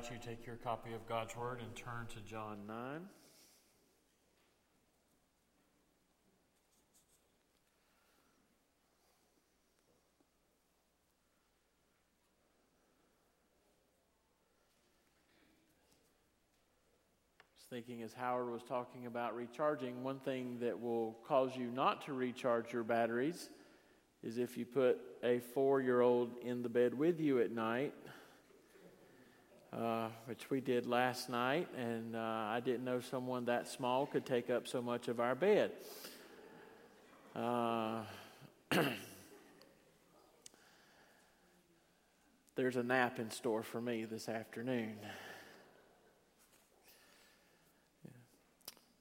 invite you to take your copy of God's Word and turn to John 9. thinking as Howard was talking about recharging, one thing that will cause you not to recharge your batteries is if you put a four year old in the bed with you at night uh, which we did last night, and uh, I didn't know someone that small could take up so much of our bed. Uh, there's a nap in store for me this afternoon.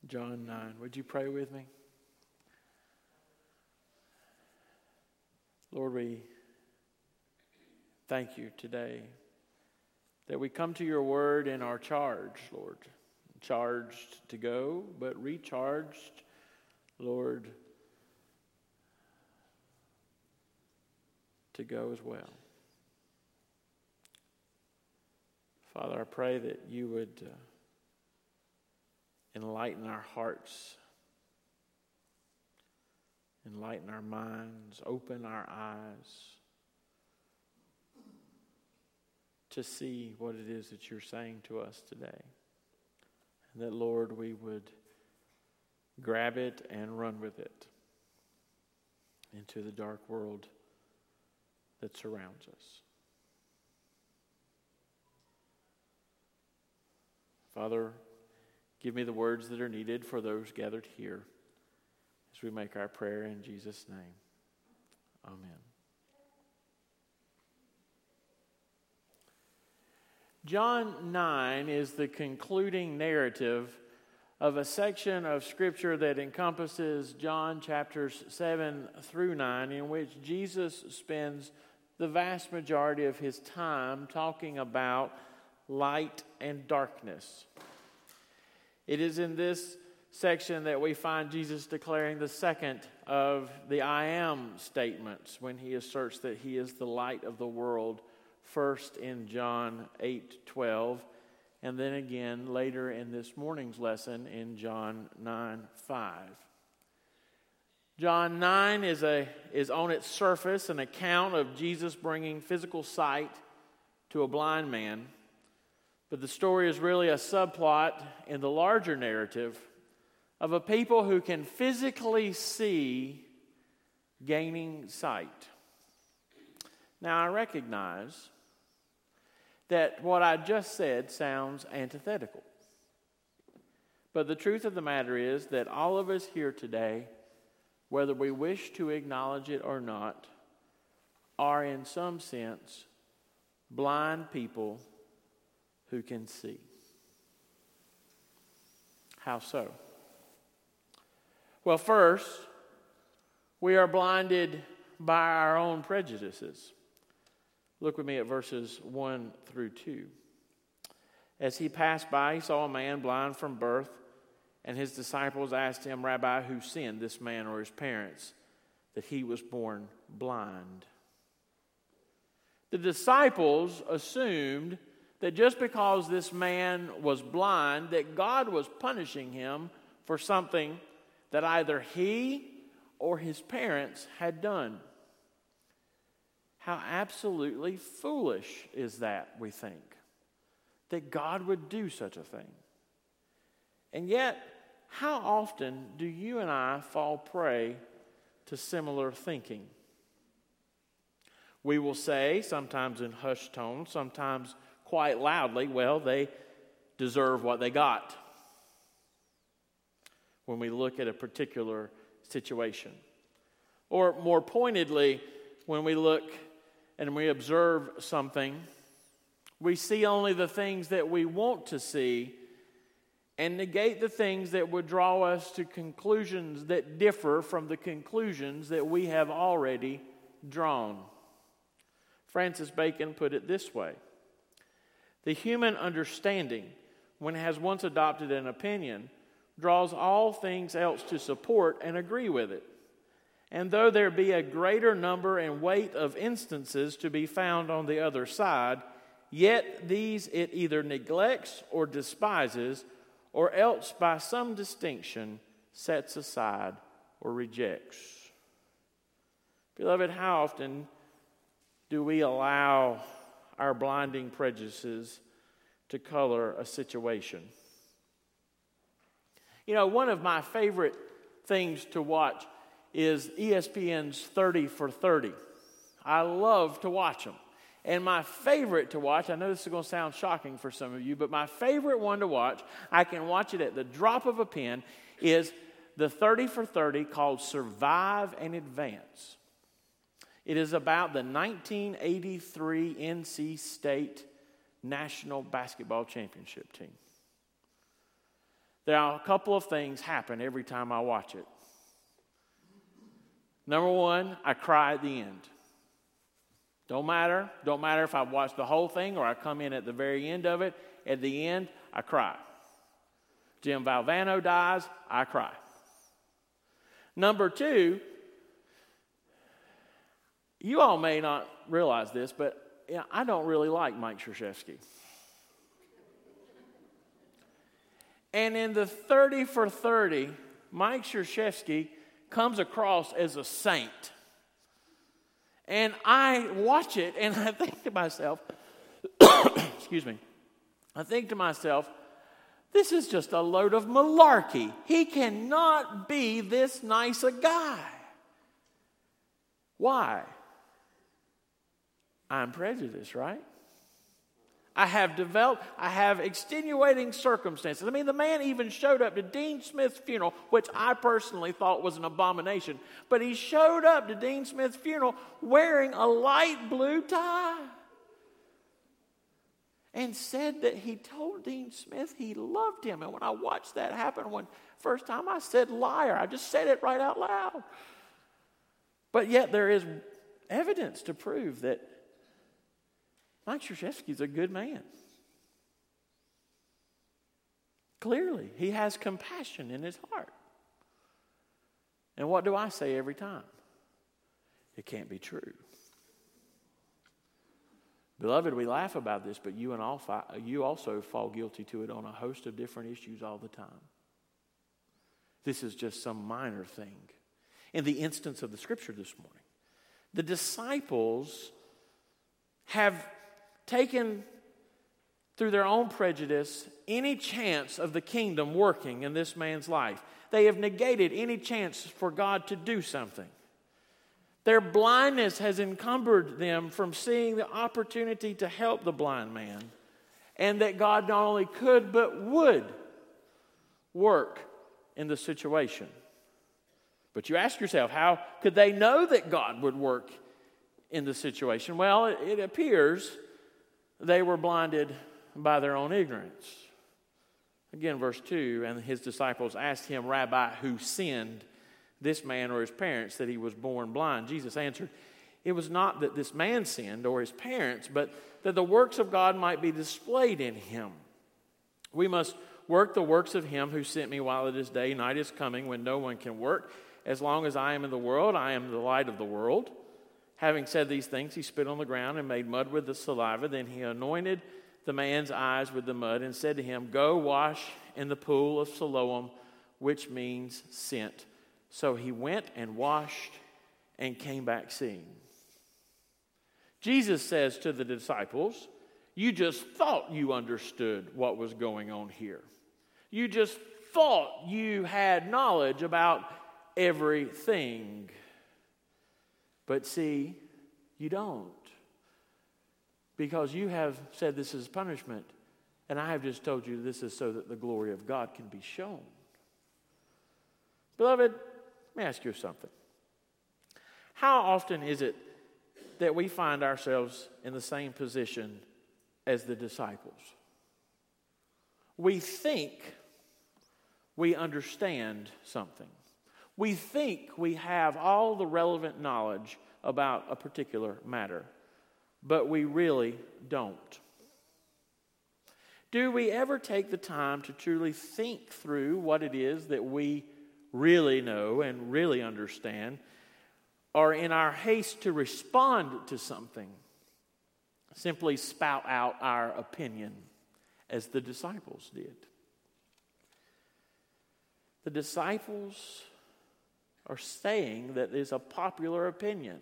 John 9. Would you pray with me? Lord, we thank you today that we come to your word and are charged, Lord. Charged to go, but recharged, Lord, to go as well. Father, I pray that you would uh, enlighten our hearts, enlighten our minds, open our eyes to see what it is that you're saying to us today. And that, Lord, we would grab it and run with it into the dark world that surrounds us. Father, give me the words that are needed for those gathered here as we make our prayer in Jesus' name. Amen. John 9 is the concluding narrative of a section of Scripture that encompasses John chapters 7 through 9, in which Jesus spends the vast majority of his time talking about light and darkness. It is in this section that we find Jesus declaring the second of the I am statements when he asserts that he is the light of the world first in John 8 12, and then again later in this morning's lesson in John 9 5. John 9 is, a, is on its surface an account of Jesus bringing physical sight to a blind man, but the story is really a subplot in the larger narrative of a people who can physically see gaining sight. Now, I recognize that what I just said sounds antithetical. But the truth of the matter is that all of us here today, whether we wish to acknowledge it or not, are in some sense blind people who can see. How so? Well, first, we are blinded by our own prejudices. Look with me at verses 1 through 2. As he passed by, he saw a man blind from birth, and his disciples asked him, Rabbi, who sinned, this man or his parents, that he was born blind? The disciples assumed that just because this man was blind, that God was punishing him for something that either he or his parents had done. How absolutely foolish is that, we think, that God would do such a thing. And yet, how often do you and I fall prey to similar thinking? We will say, sometimes in hushed tones, sometimes quite loudly, well, they deserve what they got when we look at a particular situation. Or more pointedly, when we look and we observe something, we see only the things that we want to see and negate the things that would draw us to conclusions that differ from the conclusions that we have already drawn. Francis Bacon put it this way The human understanding, when it has once adopted an opinion, draws all things else to support and agree with it. And though there be a greater number and weight of instances to be found on the other side, Yet these it either neglects or despises, or else by some distinction sets aside or rejects. Beloved, how often do we allow our blinding prejudices to color a situation? You know, one of my favorite things to watch is ESPN's 30 for 30. I love to watch them. And my favorite to watch, I know this is going to sound shocking for some of you, but my favorite one to watch, I can watch it at the drop of a pen, is the 30 for 30 called Survive and Advance. It is about the 1983 NC State National Basketball Championship team. There are a couple of things happen every time I watch it. Number one, I cry at the end. Don't matter. Don't matter if I watch the whole thing or I come in at the very end of it. At the end, I cry. Jim Valvano dies, I cry. Number two, you all may not realize this, but I don't really like Mike Krzyzewski. And in the 30 for 30, Mike Krzyzewski comes across as a saint. And I watch it and I think to myself, excuse me, I think to myself, this is just a load of malarkey. He cannot be this nice a guy. Why? I'm prejudiced, right? I have developed, I have extenuating circumstances. I mean, the man even showed up to Dean Smith's funeral, which I personally thought was an abomination. But he showed up to Dean Smith's funeral wearing a light blue tie and said that he told Dean Smith he loved him. And when I watched that happen, when first time I said liar, I just said it right out loud. But yet there is evidence to prove that Mike Krzyzewski's a good man. Clearly, he has compassion in his heart. And what do I say every time? It can't be true. Beloved, we laugh about this, but you and all you also fall guilty to it on a host of different issues all the time. This is just some minor thing. In the instance of the scripture this morning, the disciples have taken through their own prejudice any chance of the kingdom working in this man's life. They have negated any chance for God to do something. Their blindness has encumbered them from seeing the opportunity to help the blind man, and that God not only could but would work in the situation. But you ask yourself, how could they know that God would work in the situation? Well, it, it appears they were blinded by their own ignorance. Again, verse 2 and his disciples asked him, Rabbi, who sinned, this man or his parents, that he was born blind? Jesus answered, It was not that this man sinned or his parents, but that the works of God might be displayed in him. We must work the works of him who sent me while it is day. Night is coming when no one can work. As long as I am in the world, I am the light of the world. Having said these things, he spit on the ground and made mud with the saliva. Then he anointed the man's eyes with the mud and said to him, Go wash in the pool of Siloam, which means sent. So he went and washed and came back seeing. Jesus says to the disciples, You just thought you understood what was going on here. You just thought you had knowledge about everything. But see, you don't. Because you have said this is punishment, and I have just told you this is so that the glory of God can be shown. Beloved, let me ask you something. How often is it that we find ourselves in the same position as the disciples? We think we understand something. We think we have all the relevant knowledge about a particular matter, but we really don't. Do we ever take the time to truly think through what it is that we really know and really understand, or in our haste to respond to something, simply spout out our opinion as the disciples did. The disciples are saying that is a popular opinion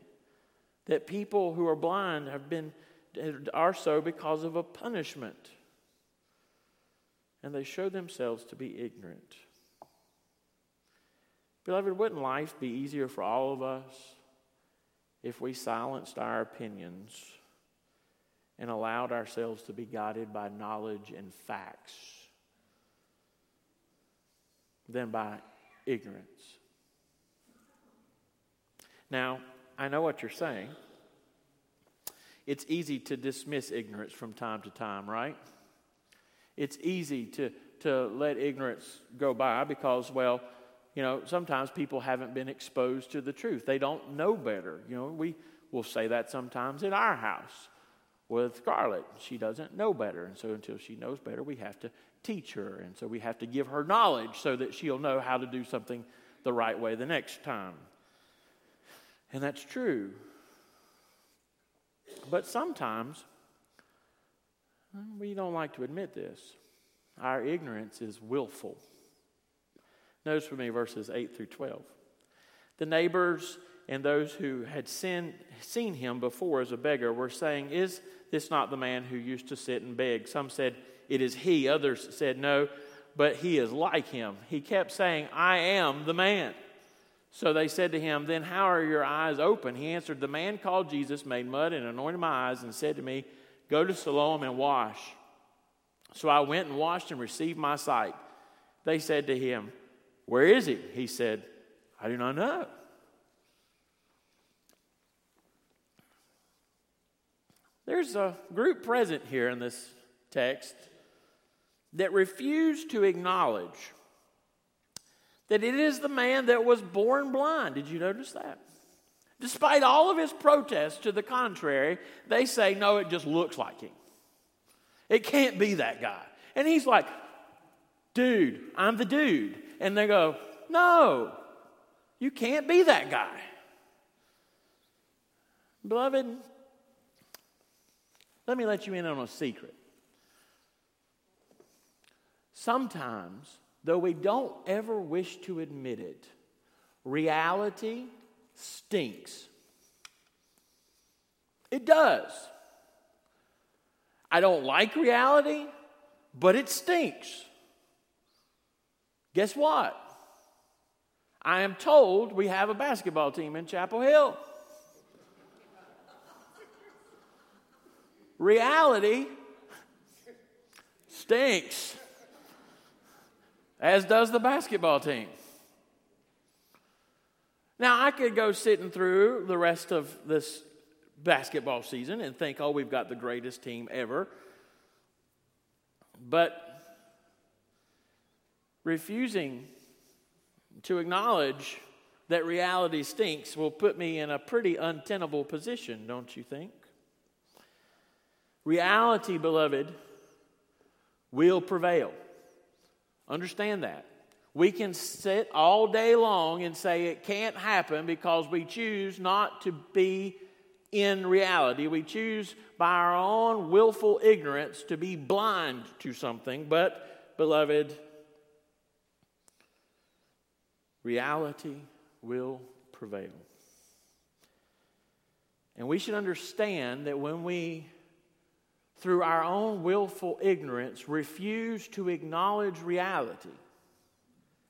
that people who are blind have been are so because of a punishment and they show themselves to be ignorant beloved wouldn't life be easier for all of us if we silenced our opinions and allowed ourselves to be guided by knowledge and facts than by ignorance. Now, I know what you're saying. It's easy to dismiss ignorance from time to time, right? It's easy to, to let ignorance go by because, well, you know, sometimes people haven't been exposed to the truth. They don't know better. You know, we will say that sometimes in our house with Scarlett. She doesn't know better. And so until she knows better, we have to teach her. And so we have to give her knowledge so that she'll know how to do something the right way the next time. And that's true. But sometimes we don't like to admit this. Our ignorance is willful. Notice with me verses 8 through 12. The neighbors and those who had seen, seen him before as a beggar were saying, Is this not the man who used to sit and beg? Some said, It is he. Others said, No, but he is like him. He kept saying, I am the man. So they said to him, Then how are your eyes open? He answered, The man called Jesus made mud and anointed my eyes and said to me, Go to Siloam and wash. So I went and washed and received my sight. They said to him, Where is he? He said, I do not know. There's a group present here in this text that refused to acknowledge that it is the man that was born blind. Did you notice that? Despite all of his protests to the contrary, they say, no, it just looks like him. It can't be that guy. And he's like, dude, I'm the dude. And they go, no, you can't be that guy. Beloved, let me let you in on a secret. Sometimes, though we don't ever wish to admit it, reality stinks. It does. I don't like reality, but it stinks. Guess what? I am told we have a basketball team in Chapel Hill. Reality stinks, as does the basketball team. Now, I could go sitting through the rest of this basketball season and think, oh, we've got the greatest team ever. But refusing to acknowledge that reality stinks will put me in a pretty untenable position, don't you think? Reality, beloved, will prevail. Understand that. We can sit all day long and say it can't happen because we choose not to be in reality. We choose by our own willful ignorance to be blind to something. But, beloved, reality will prevail. And we should understand that when we through our own willful ignorance, refuse to acknowledge reality,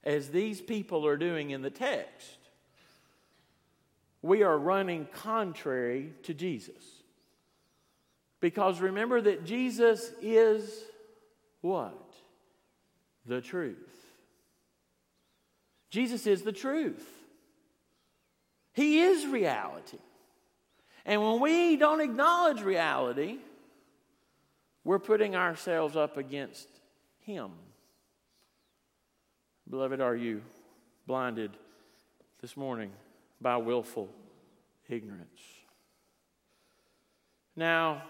as these people are doing in the text, we are running contrary to Jesus. Because remember that Jesus is what? The truth. Jesus is the truth. He is reality. And when we don't acknowledge reality, we're putting ourselves up against Him. Beloved, are you blinded this morning by willful ignorance? Now,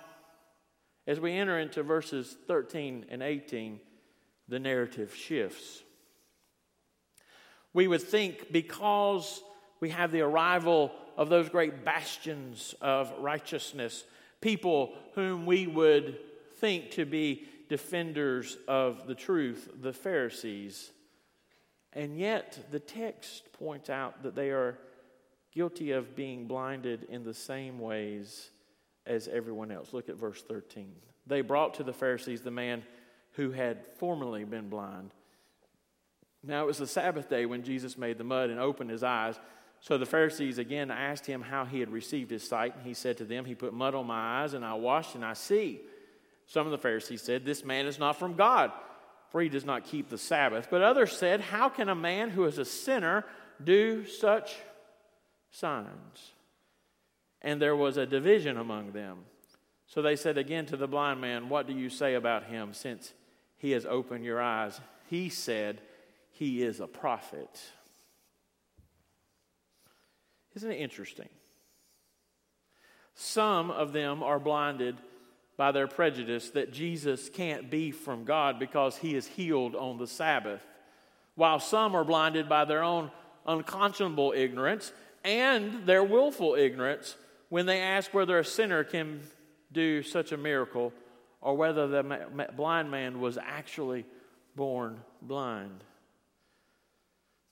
as we enter into verses 13 and 18, the narrative shifts. We would think because we have the arrival of those great bastions of righteousness people whom we would think to be defenders of the truth, the Pharisees. And yet, the text points out that they are guilty of being blinded in the same ways as everyone else. Look at verse 13. They brought to the Pharisees the man who had formerly been blind. Now it was the Sabbath day when Jesus made the mud and opened his eyes. So the Pharisees again asked him how he had received his sight. And he said to them, He put mud on my eyes, and I washed, and I see. Some of the Pharisees said, This man is not from God, for he does not keep the Sabbath. But others said, How can a man who is a sinner do such signs? And there was a division among them. So they said again to the blind man, What do you say about him since he has opened your eyes? He said, He is a prophet. Isn't it interesting? Some of them are blinded by their prejudice that Jesus can't be from God because he is healed on the Sabbath, while some are blinded by their own unconscionable ignorance and their willful ignorance when they ask whether a sinner can do such a miracle or whether the blind man was actually born blind.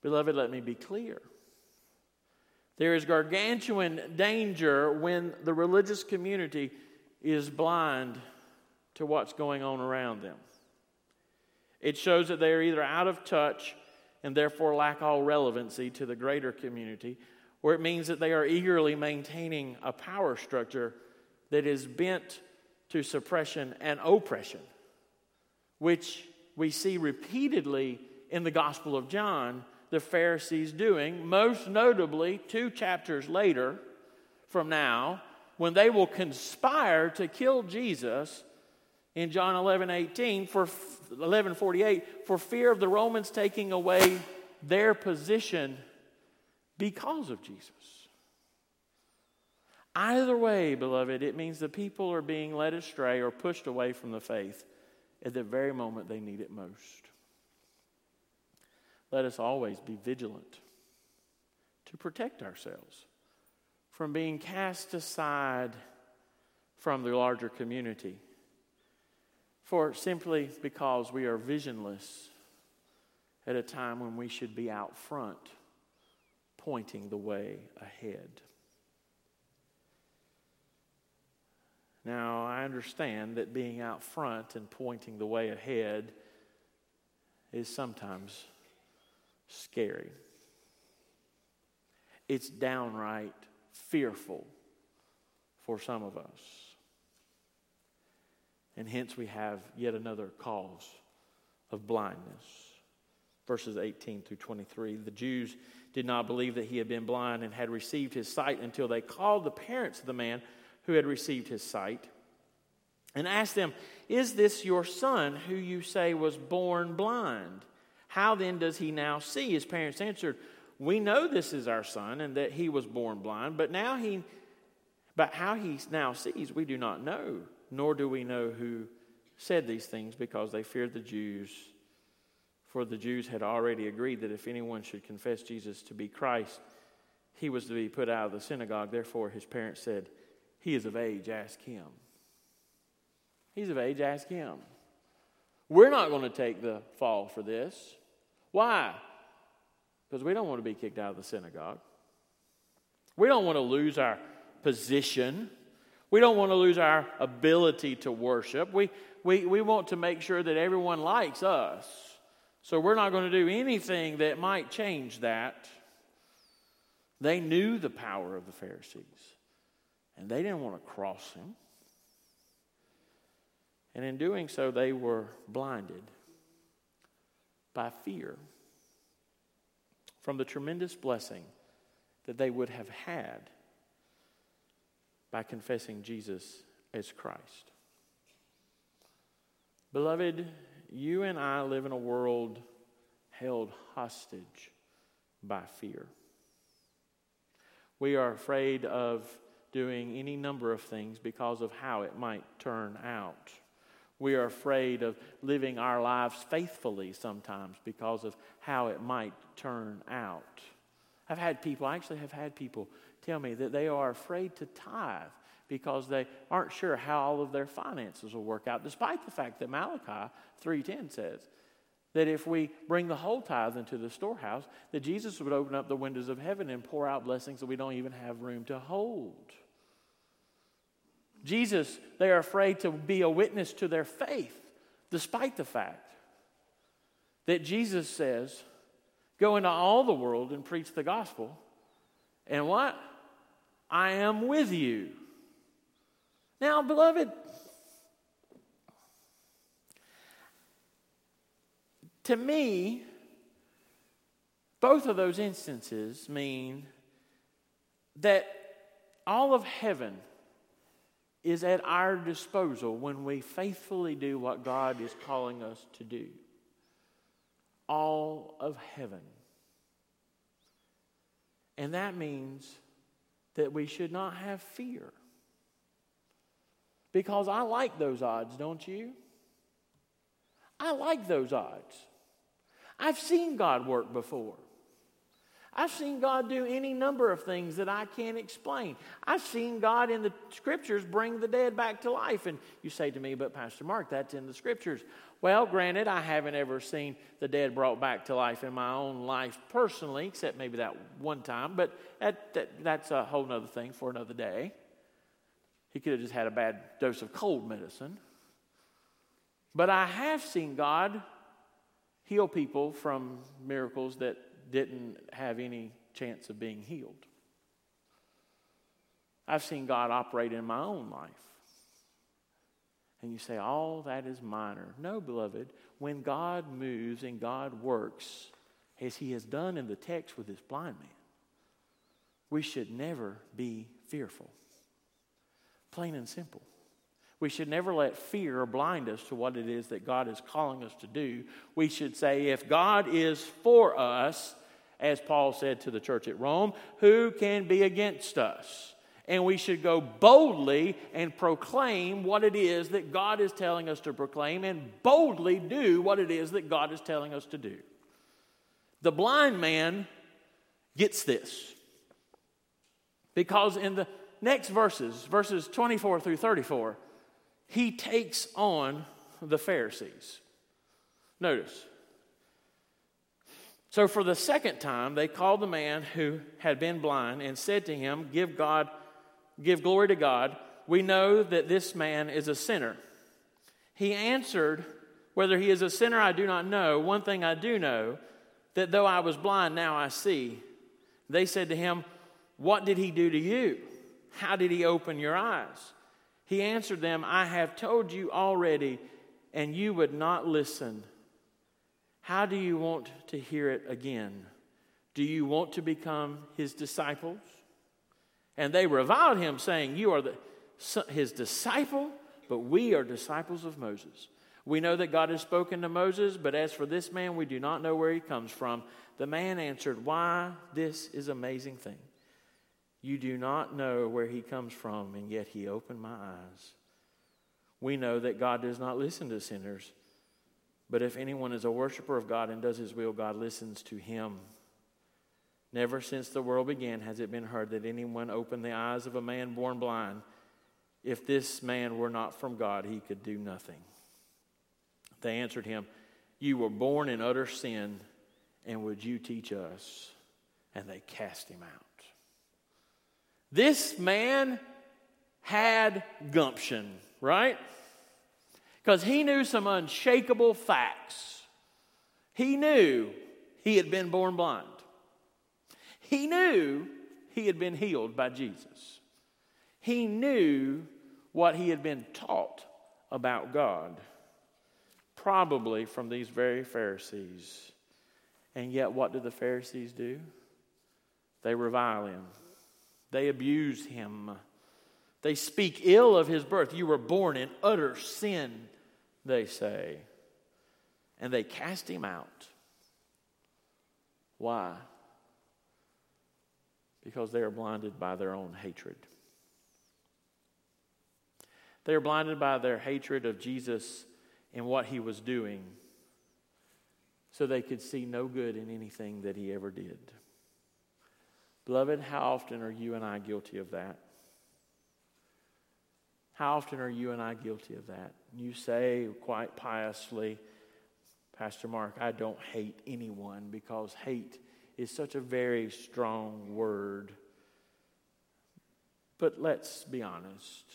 Beloved, let me be clear. There is gargantuan danger when the religious community is blind to what's going on around them. It shows that they are either out of touch and therefore lack all relevancy to the greater community, or it means that they are eagerly maintaining a power structure that is bent to suppression and oppression, which we see repeatedly in the Gospel of John the Pharisees doing, most notably two chapters later from now, when they will conspire to kill Jesus in John 11 18 for 11 48 for fear of the Romans taking away their position because of Jesus. Either way, beloved, it means the people are being led astray or pushed away from the faith at the very moment they need it most let us always be vigilant to protect ourselves from being cast aside from the larger community. For simply because we are visionless at a time when we should be out front, pointing the way ahead. Now, I understand that being out front and pointing the way ahead is sometimes scary. It's downright fearful for some of us. And hence we have yet another cause of blindness. Verses 18 through 23. The Jews did not believe that he had been blind and had received his sight until they called the parents of the man who had received his sight and asked them, Is this your son who you say was born blind? How then does he now see? His parents answered, We know this is our son and that he was born blind, but now he but how he now sees we do not know, nor do we know who said these things because they feared the Jews. For the Jews had already agreed that if anyone should confess Jesus to be Christ, he was to be put out of the synagogue. Therefore, his parents said, He is of age, ask him. He's of age, ask him. We're not going to take the fall for this. Why? Because we don't want to be kicked out of the synagogue. We don't want to lose our position. We don't want to lose our ability to worship. We, we, we want to make sure that everyone likes us. So we're not going to do anything that might change that. They knew the power of the Pharisees, and they didn't want to cross him. And in doing so, they were blinded by fear from the tremendous blessing that they would have had by confessing Jesus as Christ. Beloved, you and I live in a world held hostage by fear. We are afraid of doing any number of things because of how it might turn out. We are afraid of living our lives faithfully sometimes because of how it might turn out. I've had people, I actually have had people tell me that they are afraid to tithe because they aren't sure how all of their finances will work out, despite the fact that Malachi 3:10 says that if we bring the whole tithe into the storehouse, that Jesus would open up the windows of heaven and pour out blessings that we don't even have room to hold. Jesus, they are afraid to be a witness to their faith, despite the fact that Jesus says, Go into all the world and preach the gospel. And what? I am with you. Now, beloved, to me, both of those instances mean that all of heaven is at our disposal when we faithfully do what God is calling us to do. All of heaven. And that means that we should not have fear. Because I like those odds, don't you? I like those odds. I've seen God work before. I've seen God do any number of things that I can't explain. I've seen God in the scriptures bring the dead back to life. And you say to me, but Pastor Mark, that's in the scriptures. Well, granted, I haven't ever seen the dead brought back to life in my own life personally, except maybe that one time, but that, that, that's a whole other thing for another day. He could have just had a bad dose of cold medicine. But I have seen God heal people from miracles that didn't have any chance of being healed. I've seen God operate in my own life. And you say, all that is minor. No, beloved, when God moves and God works, as he has done in the text with this blind man, we should never be fearful. Plain and simple. We should never let fear blind us to what it is that God is calling us to do. We should say, if God is for us, as Paul said to the church at Rome, who can be against us? And we should go boldly and proclaim what it is that God is telling us to proclaim and boldly do what it is that God is telling us to do. The blind man gets this. Because in the next verses, verses 24 through 34, he takes on the Pharisees. Notice. So for the second time, they called the man who had been blind and said to him, Give God, give glory to God. We know that this man is a sinner. He answered, Whether he is a sinner, I do not know. One thing I do know, that though I was blind, now I see. They said to him, What did he do to you? How did he open your eyes? He answered them, I have told you already, and you would not listen. How do you want to hear it again? Do you want to become his disciples? And they reviled him, saying, You are the, his disciple, but we are disciples of Moses. We know that God has spoken to Moses, but as for this man, we do not know where he comes from. The man answered, Why, this is amazing thing. You do not know where he comes from, and yet he opened my eyes. We know that God does not listen to sinners, but if anyone is a worshiper of God and does his will, God listens to him. Never since the world began has it been heard that anyone opened the eyes of a man born blind. If this man were not from God, he could do nothing. They answered him, You were born in utter sin, and would you teach us? And they cast him out. This man had gumption, right? Because he knew some unshakable facts. He knew he had been born blind. He knew he had been healed by Jesus. He knew what he had been taught about God, probably from these very Pharisees. And yet, what do the Pharisees do? They revile him. They abuse him. They speak ill of his birth. You were born in utter sin, they say. And they cast him out. Why? Because they are blinded by their own hatred. They are blinded by their hatred of Jesus and what he was doing, so they could see no good in anything that he ever did. Beloved, how often are you and I guilty of that? How often are you and I guilty of that? You say quite piously, Pastor Mark, I don't hate anyone because hate is such a very strong word. But let's be honest.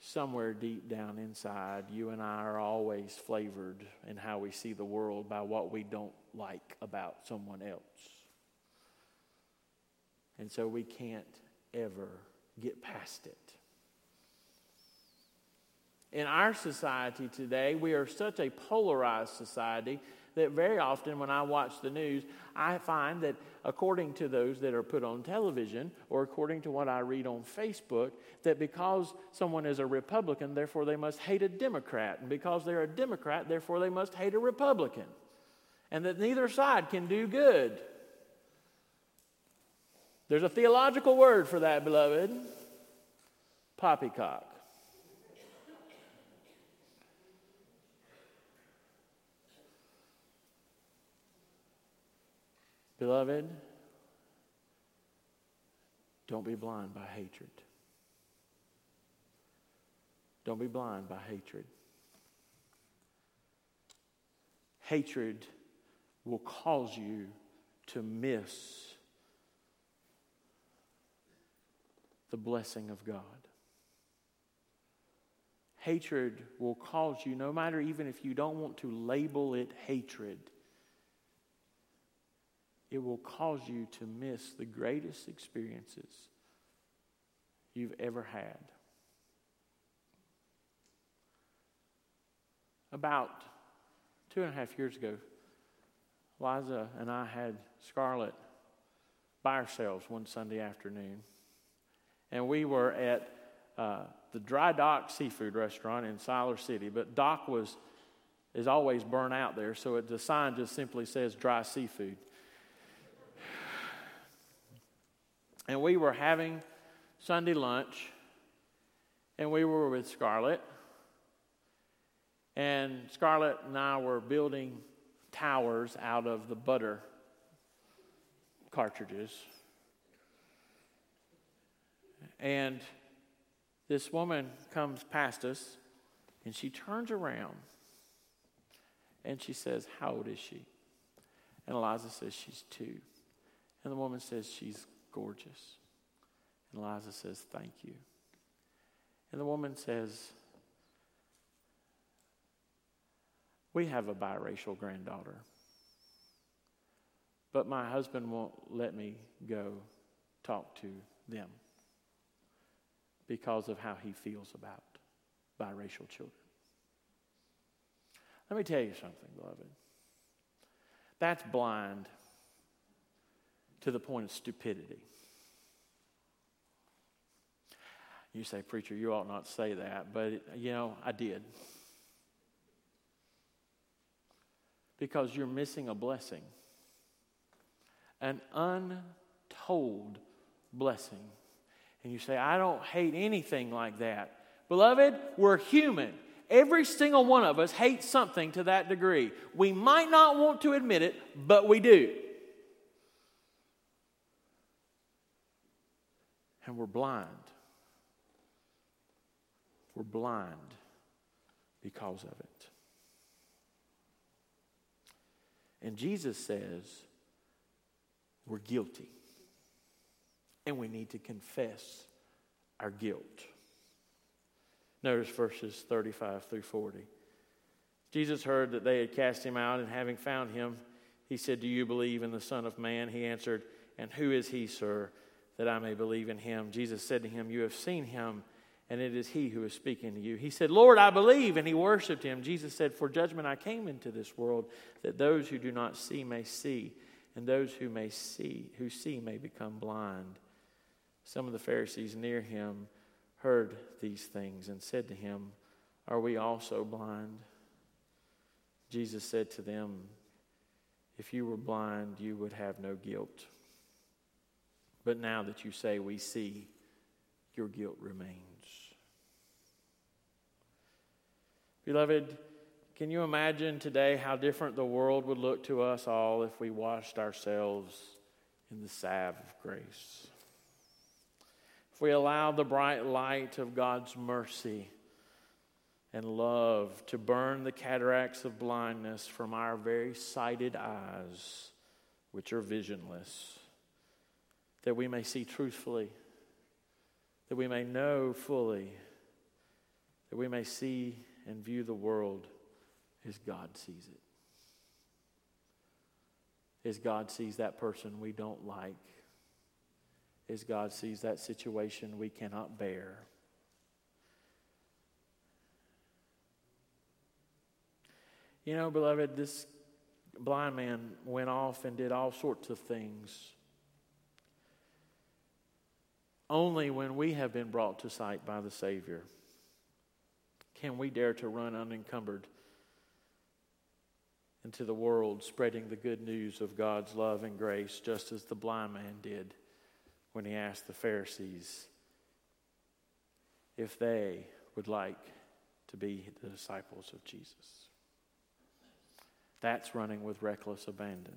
Somewhere deep down inside, you and I are always flavored in how we see the world by what we don't like about someone else. And so we can't ever get past it. In our society today, we are such a polarized society that very often when I watch the news, I find that according to those that are put on television or according to what I read on Facebook, that because someone is a Republican, therefore they must hate a Democrat. And because they're a Democrat, therefore they must hate a Republican. And that neither side can do good. There's a theological word for that, beloved poppycock. Beloved, don't be blind by hatred. Don't be blind by hatred. Hatred will cause you to miss the blessing of God. Hatred will cause you, no matter even if you don't want to label it hatred, it will cause you to miss the greatest experiences you've ever had. About two and a half years ago, Liza and I had Scarlett by ourselves one Sunday afternoon. And we were at uh, the Dry Dock Seafood Restaurant in Siler City, but Dock was is always burnt out there, so it, the sign just simply says dry seafood. And we were having Sunday lunch, and we were with Scarlett. And Scarlett and I were building towers out of the butter cartridges. And this woman comes past us, and she turns around and she says, How old is she? And Eliza says, She's two. And the woman says, She's gorgeous. And Eliza says, Thank you. And the woman says, We have a biracial granddaughter, but my husband won't let me go talk to them because of how he feels about biracial children. Let me tell you something, beloved. That's blind to the point of stupidity. You say, Preacher, you ought not say that, but you know, I did. Because you're missing a blessing, an untold blessing. And you say, I don't hate anything like that. Beloved, we're human. Every single one of us hates something to that degree. We might not want to admit it, but we do. And we're blind. We're blind because of it. And Jesus says we're guilty and we need to confess our guilt. Notice verses 35 through 40. Jesus heard that they had cast him out, and having found him, he said, Do you believe in the Son of Man? He answered, And who is he, sir? That I may believe in him. Jesus said to him, You have seen him, and it is he who is speaking to you. He said, Lord, I believe. And he worshiped him. Jesus said, For judgment I came into this world, that those who do not see may see, and those who may see, who see may become blind. Some of the Pharisees near him heard these things and said to him, Are we also blind? Jesus said to them, If you were blind, you would have no guilt. But now that you say we see, your guilt remains. Beloved, can you imagine today how different the world would look to us all if we washed ourselves in the salve of grace? if we allow the bright light of God's mercy and love to burn the cataracts of blindness from our very sighted eyes, which are visionless, that we may see truthfully, that we may know fully, that we may see and view the world as God sees it. As God sees that person we don't like, as God sees that situation we cannot bear. You know, beloved, this blind man went off and did all sorts of things. Only when we have been brought to sight by the Savior can we dare to run unencumbered into the world, spreading the good news of God's love and grace, just as the blind man did when he asked the Pharisees if they would like to be the disciples of Jesus. That's running with reckless abandon.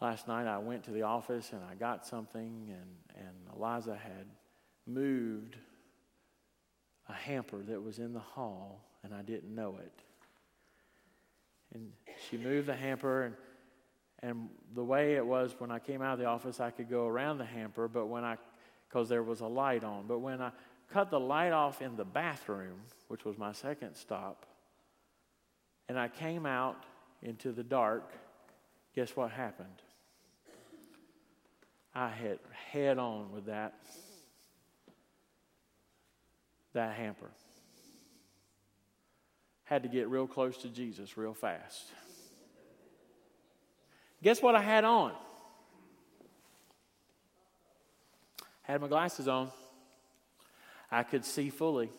Last night I went to the office and I got something, and, and Eliza had moved a hamper that was in the hall, and I didn't know it. And she moved the hamper, and, and the way it was when I came out of the office, I could go around the hamper, but when I, because there was a light on, but when I cut the light off in the bathroom, which was my second stop, and I came out into the dark, guess what happened? I hit head on with that that hamper. Had to get real close to Jesus real fast. Guess what I had on? Had my glasses on. I could see fully,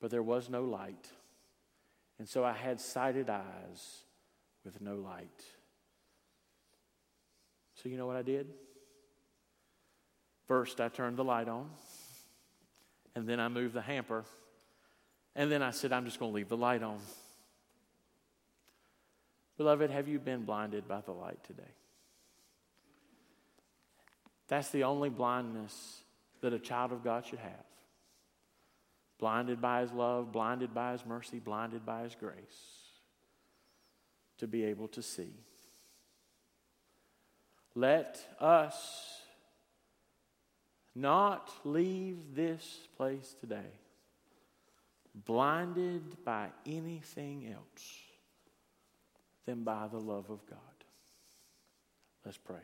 but there was no light. And so I had sighted eyes with no light. So, you know what I did? First, I turned the light on, and then I moved the hamper, and then I said, I'm just going to leave the light on. Beloved, have you been blinded by the light today? That's the only blindness that a child of God should have. Blinded by His love, blinded by His mercy, blinded by His grace, to be able to see. Let us not leave this place today blinded by anything else than by the love of God. Let's pray.